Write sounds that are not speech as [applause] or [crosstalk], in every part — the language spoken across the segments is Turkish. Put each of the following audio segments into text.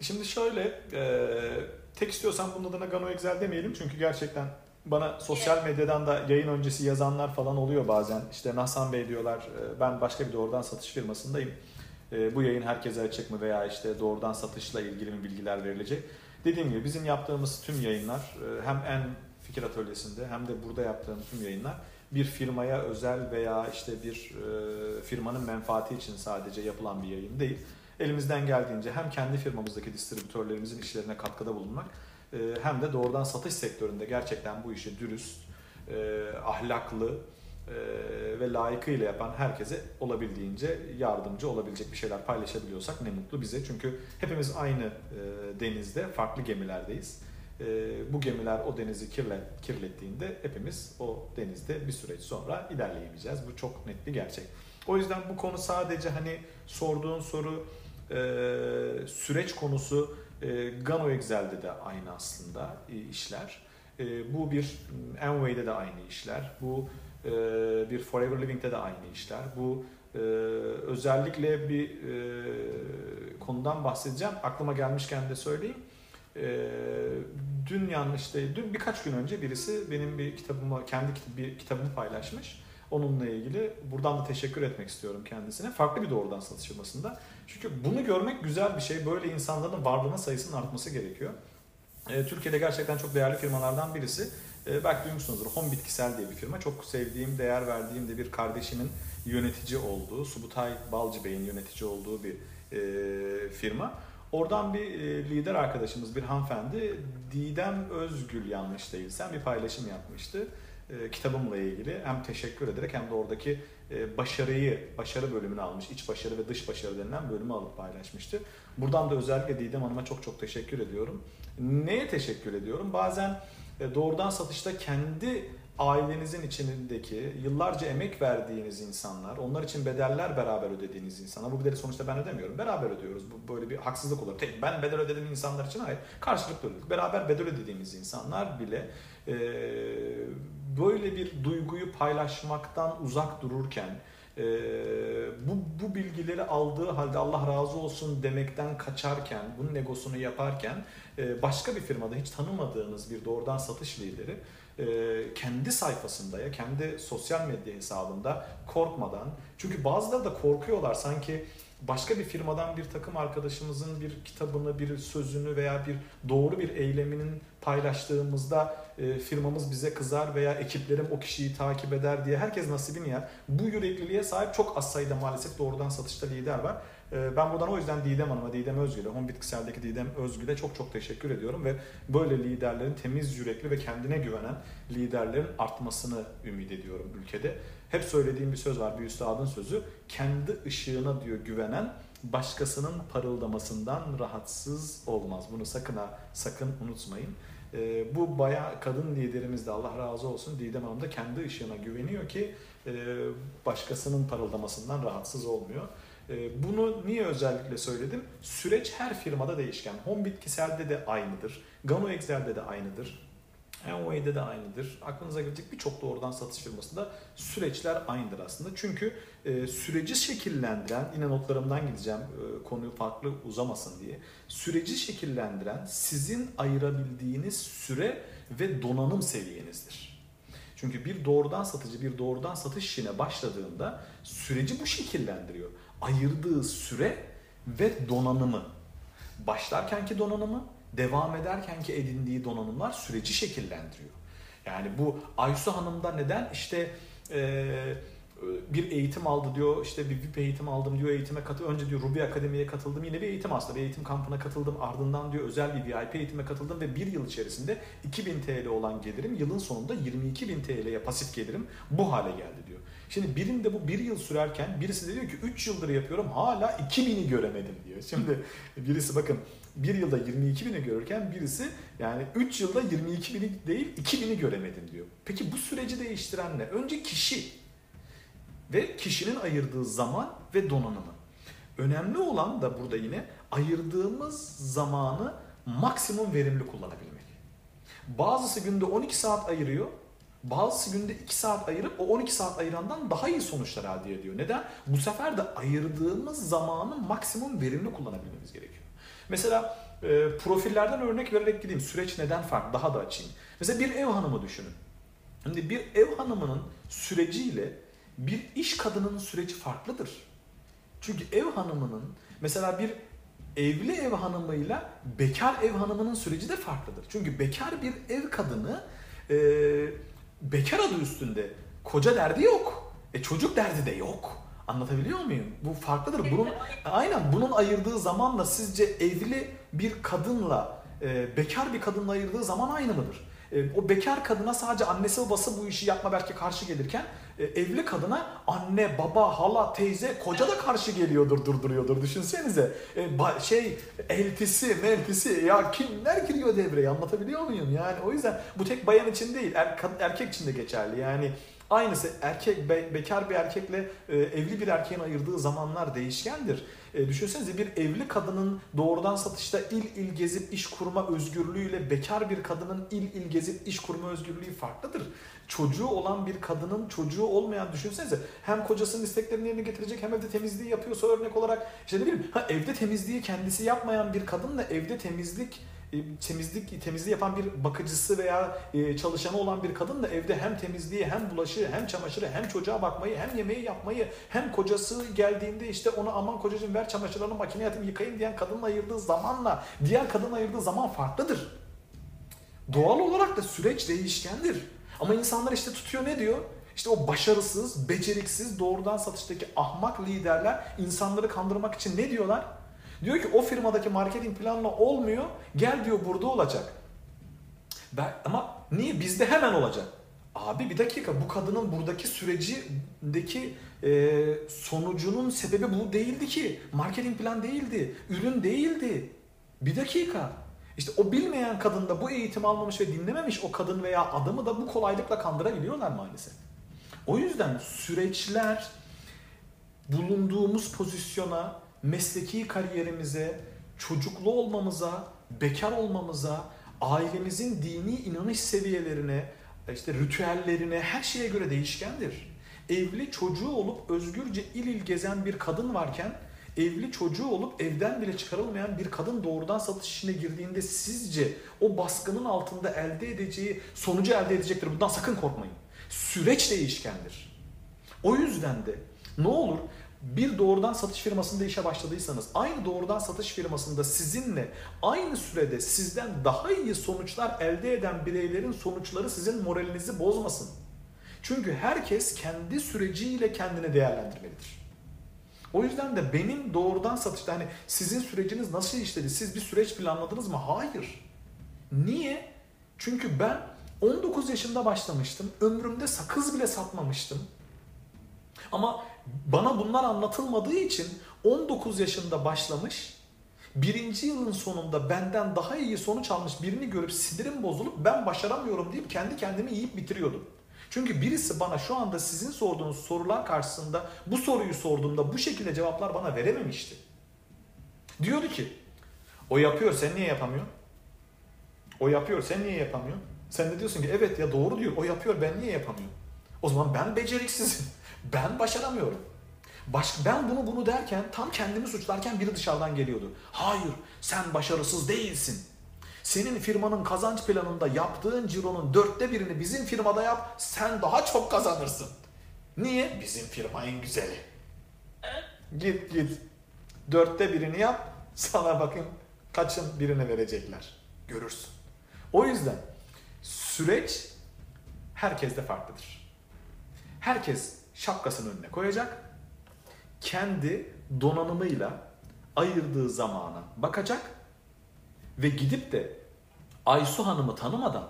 Şimdi şöyle, e, tek istiyorsan bunun adına Gano Excel demeyelim çünkü gerçekten bana sosyal medyadan da yayın öncesi yazanlar falan oluyor bazen. İşte Nahsan Bey diyorlar, e, ben başka bir doğrudan satış firmasındayım. E, bu yayın herkese açık mı veya işte doğrudan satışla ilgili mi bilgiler verilecek? Dediğim gibi bizim yaptığımız tüm yayınlar e, hem en fikir atölyesinde hem de burada yaptığım tüm yayınlar bir firmaya özel veya işte bir firmanın menfaati için sadece yapılan bir yayın değil. Elimizden geldiğince hem kendi firmamızdaki distribütörlerimizin işlerine katkıda bulunmak e, hem de doğrudan satış sektöründe gerçekten bu işi dürüst, e, ahlaklı e, ve layıkıyla yapan herkese olabildiğince yardımcı olabilecek bir şeyler paylaşabiliyorsak ne mutlu bize. Çünkü hepimiz aynı denizde, farklı gemilerdeyiz. Bu gemiler o denizi kirlet, kirlettiğinde hepimiz o denizde bir süreç sonra ilerleyemeyeceğiz. Bu çok net bir gerçek. O yüzden bu konu sadece hani sorduğun soru süreç konusu e, Gano Excel'de de aynı aslında e, işler. E, bu bir Amway'de de aynı işler. Bu bir Forever Living'de de aynı işler. Bu e, özellikle bir e, konudan bahsedeceğim. Aklıma gelmişken de söyleyeyim. E, dün yanlış işte dün birkaç gün önce birisi benim bir kitabımı kendi bir kitabımı paylaşmış. Onunla ilgili buradan da teşekkür etmek istiyorum kendisine. Farklı bir doğrudan satış firmasında. Çünkü bunu görmek güzel bir şey. Böyle insanların varlığına sayısının artması gerekiyor. E, Türkiye'de gerçekten çok değerli firmalardan birisi. E, belki duymuşsunuzdur. Home Bitkisel diye bir firma. Çok sevdiğim, değer verdiğim de bir kardeşimin yönetici olduğu, Subutay Balcı Bey'in yönetici olduğu bir e, firma. Oradan bir e, lider arkadaşımız, bir hanımefendi Didem Özgül yanlış değilsem bir paylaşım yapmıştı e, kitabımla ilgili hem teşekkür ederek hem de oradaki e, başarıyı, başarı bölümünü almış, iç başarı ve dış başarı denilen bölümü alıp paylaşmıştı. Buradan da özellikle Didem Hanım'a çok çok teşekkür ediyorum. Neye teşekkür ediyorum? Bazen e, doğrudan satışta kendi ailenizin içindeki yıllarca emek verdiğiniz insanlar, onlar için bedeller beraber ödediğiniz insanlar. Bu bedeli sonuçta ben ödemiyorum. Beraber ödüyoruz. Bu böyle bir haksızlık olur. Tek ben bedel ödedim insanlar için hayır. Karşılıklı ödedik. Beraber bedel ödediğimiz insanlar bile e, böyle bir duyguyu paylaşmaktan uzak dururken e, bu, bu bilgileri aldığı halde Allah razı olsun demekten kaçarken, bunun negosunu yaparken e, başka bir firmada hiç tanımadığınız bir doğrudan satış lideri e, kendi sayfasında ya kendi sosyal medya hesabında korkmadan çünkü bazıları da korkuyorlar sanki başka bir firmadan bir takım arkadaşımızın bir kitabını, bir sözünü veya bir doğru bir eyleminin paylaştığımızda e, firmamız bize kızar veya ekiplerim o kişiyi takip eder diye herkes nasibini yer. Bu yürekliliğe sahip çok az sayıda maalesef doğrudan satışta lider var. E, ben buradan o yüzden Didem Hanım'a, Didem Özgül'e, Home Bitkisel'deki Didem Özgül'e çok çok teşekkür ediyorum ve böyle liderlerin temiz yürekli ve kendine güvenen liderlerin artmasını ümit ediyorum ülkede. Hep söylediğim bir söz var bir üstadın sözü. Kendi ışığına diyor güvenen başkasının parıldamasından rahatsız olmaz. Bunu sakın ha sakın unutmayın. E, bu baya kadın liderimiz de Allah razı olsun Didem Hanım da kendi ışığına güveniyor ki e, başkasının parıldamasından rahatsız olmuyor. E, bunu niye özellikle söyledim? Süreç her firmada değişken. Home Bitkisel'de de aynıdır. Gano Excel'de de aynıdır. Amway'de de aynıdır. Aklınıza gelecek birçok doğrudan satış firmasında süreçler aynıdır aslında. Çünkü e, süreci şekillendiren, yine notlarımdan gideceğim e, konuyu farklı uzamasın diye. Süreci şekillendiren sizin ayırabildiğiniz süre ve donanım seviyenizdir. Çünkü bir doğrudan satıcı bir doğrudan satış işine başladığında süreci bu şekillendiriyor. Ayırdığı süre ve donanımı. Başlarkenki donanımı, devam ederken ki edindiği donanımlar süreci şekillendiriyor. Yani bu Aysu Hanım'da neden işte e, bir eğitim aldı diyor işte bir VIP eğitim aldım diyor eğitime katı önce diyor Ruby Akademi'ye katıldım yine bir eğitim aslında bir eğitim kampına katıldım ardından diyor özel bir VIP eğitime katıldım ve bir yıl içerisinde 2000 TL olan gelirim yılın sonunda 22.000 TL'ye pasif gelirim bu hale geldi diyor. Şimdi birinde bu bir yıl sürerken birisi de diyor ki 3 yıldır yapıyorum hala 2000'i göremedim diyor. Şimdi [laughs] birisi bakın bir yılda 22 bini görürken birisi yani 3 yılda 22 bini değil 2 bini göremedim diyor. Peki bu süreci değiştiren ne? Önce kişi ve kişinin ayırdığı zaman ve donanımı. Önemli olan da burada yine ayırdığımız zamanı maksimum verimli kullanabilmek. Bazısı günde 12 saat ayırıyor, bazısı günde 2 saat ayırıp o 12 saat ayırandan daha iyi sonuçlar elde ediyor. Neden? Bu sefer de ayırdığımız zamanı maksimum verimli kullanabilmemiz gerekiyor. Mesela e, profillerden örnek vererek gideyim. Süreç neden farklı? Daha da açayım. Mesela bir ev hanımı düşünün. Şimdi bir ev hanımının süreciyle bir iş kadının süreci farklıdır. Çünkü ev hanımının mesela bir evli ev hanımıyla bekar ev hanımının süreci de farklıdır. Çünkü bekar bir ev kadını e, bekar adı üstünde koca derdi yok. E çocuk derdi de yok. Anlatabiliyor muyum? Bu farklıdır. Bunun aynen bunun ayırdığı zamanla sizce evli bir kadınla e, bekar bir kadınla ayırdığı zaman aynı mıdır? E, o bekar kadına sadece annesi babası bu işi yapma belki karşı gelirken evli kadına anne, baba, hala, teyze, koca da karşı geliyordur, durduruyordur. Düşünsenize. E, şey eltisi, meltisi ya kimler giriyor devreye anlatabiliyor muyum? Yani o yüzden bu tek bayan için değil er, erkek için de geçerli. Yani Aynısı erkek be, bekar bir erkekle e, evli bir erkeğin ayırdığı zamanlar değişkendir. E, düşünsenize bir evli kadının doğrudan satışta il il gezip iş kurma özgürlüğüyle bekar bir kadının il il gezip iş kurma özgürlüğü farklıdır. Çocuğu olan bir kadının çocuğu olmayan düşünsenize hem kocasının isteklerini yerine getirecek hem evde temizliği yapıyorsa örnek olarak işte ne bileyim ha, evde temizliği kendisi yapmayan bir kadınla evde temizlik e, temizlik temizliği yapan bir bakıcısı veya e, çalışanı olan bir kadın da evde hem temizliği hem bulaşığı hem çamaşırı hem çocuğa bakmayı hem yemeği yapmayı hem kocası geldiğinde işte onu aman kocacığım ver çamaşırlarını makineye atayım yıkayın diyen kadınla ayırdığı zamanla diğer kadınla ayırdığı zaman farklıdır. Doğal olarak da süreç değişkendir. Ama insanlar işte tutuyor ne diyor? İşte o başarısız, beceriksiz, doğrudan satıştaki ahmak liderler insanları kandırmak için ne diyorlar? Diyor ki o firmadaki marketing planla olmuyor. Gel diyor burada olacak. Ben, ama niye? Bizde hemen olacak. Abi bir dakika bu kadının buradaki sürecindeki e, sonucunun sebebi bu değildi ki. Marketing plan değildi. Ürün değildi. Bir dakika. İşte o bilmeyen kadın da bu eğitim almamış ve dinlememiş o kadın veya adamı da bu kolaylıkla kandırabiliyorlar maalesef. O yüzden süreçler bulunduğumuz pozisyona mesleki kariyerimize, çocuklu olmamıza, bekar olmamıza, ailemizin dini inanış seviyelerine, işte ritüellerine, her şeye göre değişkendir. Evli çocuğu olup özgürce il il gezen bir kadın varken, evli çocuğu olup evden bile çıkarılmayan bir kadın doğrudan satış işine girdiğinde sizce o baskının altında elde edeceği sonucu elde edecektir. Bundan sakın korkmayın. Süreç değişkendir. O yüzden de ne olur bir doğrudan satış firmasında işe başladıysanız aynı doğrudan satış firmasında sizinle aynı sürede sizden daha iyi sonuçlar elde eden bireylerin sonuçları sizin moralinizi bozmasın. Çünkü herkes kendi süreciyle kendini değerlendirmelidir. O yüzden de benim doğrudan satışta hani sizin süreciniz nasıl işledi? Siz bir süreç planladınız mı? Hayır. Niye? Çünkü ben 19 yaşında başlamıştım. Ömrümde sakız bile satmamıştım. Ama bana bunlar anlatılmadığı için 19 yaşında başlamış, birinci yılın sonunda benden daha iyi sonuç almış birini görüp sinirim bozulup ben başaramıyorum deyip kendi kendimi yiyip bitiriyordum. Çünkü birisi bana şu anda sizin sorduğunuz sorular karşısında bu soruyu sorduğumda bu şekilde cevaplar bana verememişti. Diyordu ki o yapıyor sen niye yapamıyorsun? O yapıyor sen niye yapamıyorsun? Sen de diyorsun ki evet ya doğru diyor o yapıyor ben niye yapamıyorum? O zaman ben beceriksizim. [laughs] Ben başaramıyorum. Baş, ben bunu bunu derken tam kendimi suçlarken biri dışarıdan geliyordu. Hayır sen başarısız değilsin. Senin firmanın kazanç planında yaptığın cironun dörtte birini bizim firmada yap sen daha çok kazanırsın. Niye? Bizim firma en güzeli. Git git. Dörtte birini yap sana bakın kaçın birine verecekler. Görürsün. O yüzden süreç herkeste farklıdır. Herkes şapkasını önüne koyacak. Kendi donanımıyla ayırdığı zamana bakacak ve gidip de Aysu Hanım'ı tanımadan,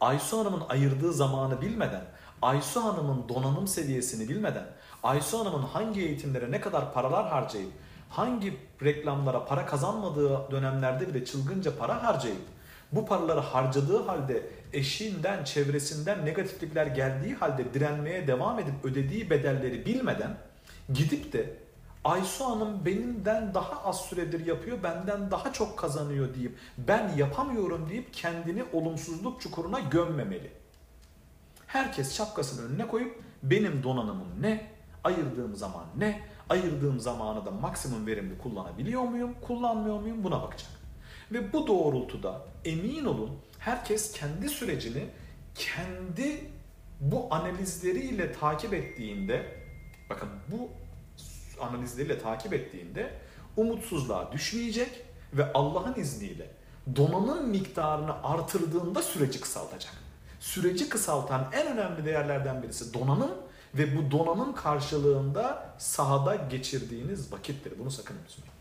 Aysu Hanım'ın ayırdığı zamanı bilmeden, Aysu Hanım'ın donanım seviyesini bilmeden, Aysu Hanım'ın hangi eğitimlere ne kadar paralar harcayıp, hangi reklamlara para kazanmadığı dönemlerde bile çılgınca para harcayıp, bu paraları harcadığı halde eşinden, çevresinden negatiflikler geldiği halde direnmeye devam edip ödediği bedelleri bilmeden gidip de Aysu Hanım benimden daha az süredir yapıyor, benden daha çok kazanıyor deyip ben yapamıyorum deyip kendini olumsuzluk çukuruna gömmemeli. Herkes şapkasını önüne koyup benim donanımım ne, ayırdığım zaman ne, ayırdığım zamanı da maksimum verimli kullanabiliyor muyum, kullanmıyor muyum buna bakacak. Ve bu doğrultuda emin olun herkes kendi sürecini kendi bu analizleriyle takip ettiğinde bakın bu analizleriyle takip ettiğinde umutsuzluğa düşmeyecek ve Allah'ın izniyle donanım miktarını artırdığında süreci kısaltacak. Süreci kısaltan en önemli değerlerden birisi donanım ve bu donanım karşılığında sahada geçirdiğiniz vakittir. Bunu sakın unutmayın.